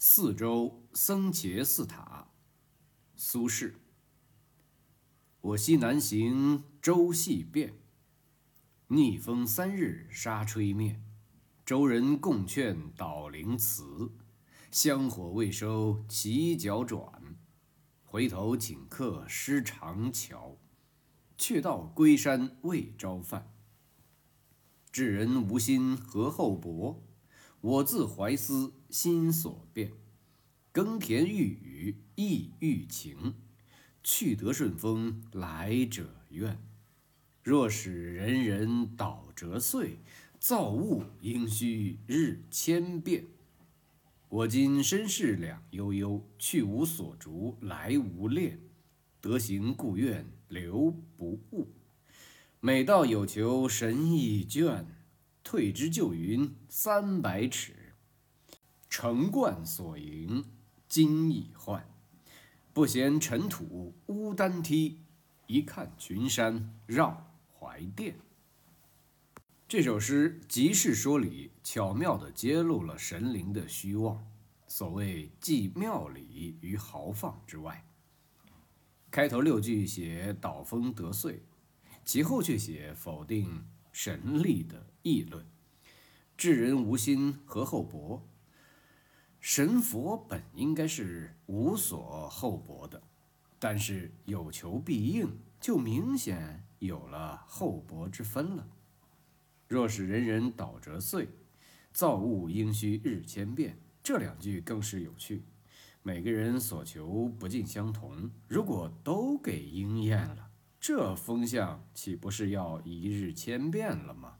四周僧伽寺塔，苏轼。我西南行，舟细变。逆风三日沙吹面，舟人共劝导灵辞。香火未收齐脚转，回头请客失长桥。却道归山未朝饭。智人无心何厚薄？我自怀思心所变，耕田育雨意欲晴，去得顺风来者怨。若使人人倒折岁，造物应须日千变。我今身世两悠悠，去无所逐来无恋，得行故愿留不误。每到有求神已倦。退之就云三百尺，城冠所迎今已换。不嫌尘土污丹梯，一看群山绕怀殿。这首诗即是说理，巧妙地揭露了神灵的虚妄。所谓既妙理于豪放之外。开头六句写倒风得遂，其后却写否定。神力的议论，智人无心何厚薄？神佛本应该是无所厚薄的，但是有求必应，就明显有了厚薄之分了。若是人人倒折岁，造物应须日千变。这两句更是有趣。每个人所求不尽相同，如果都给应验了。这风向岂不是要一日千变了吗？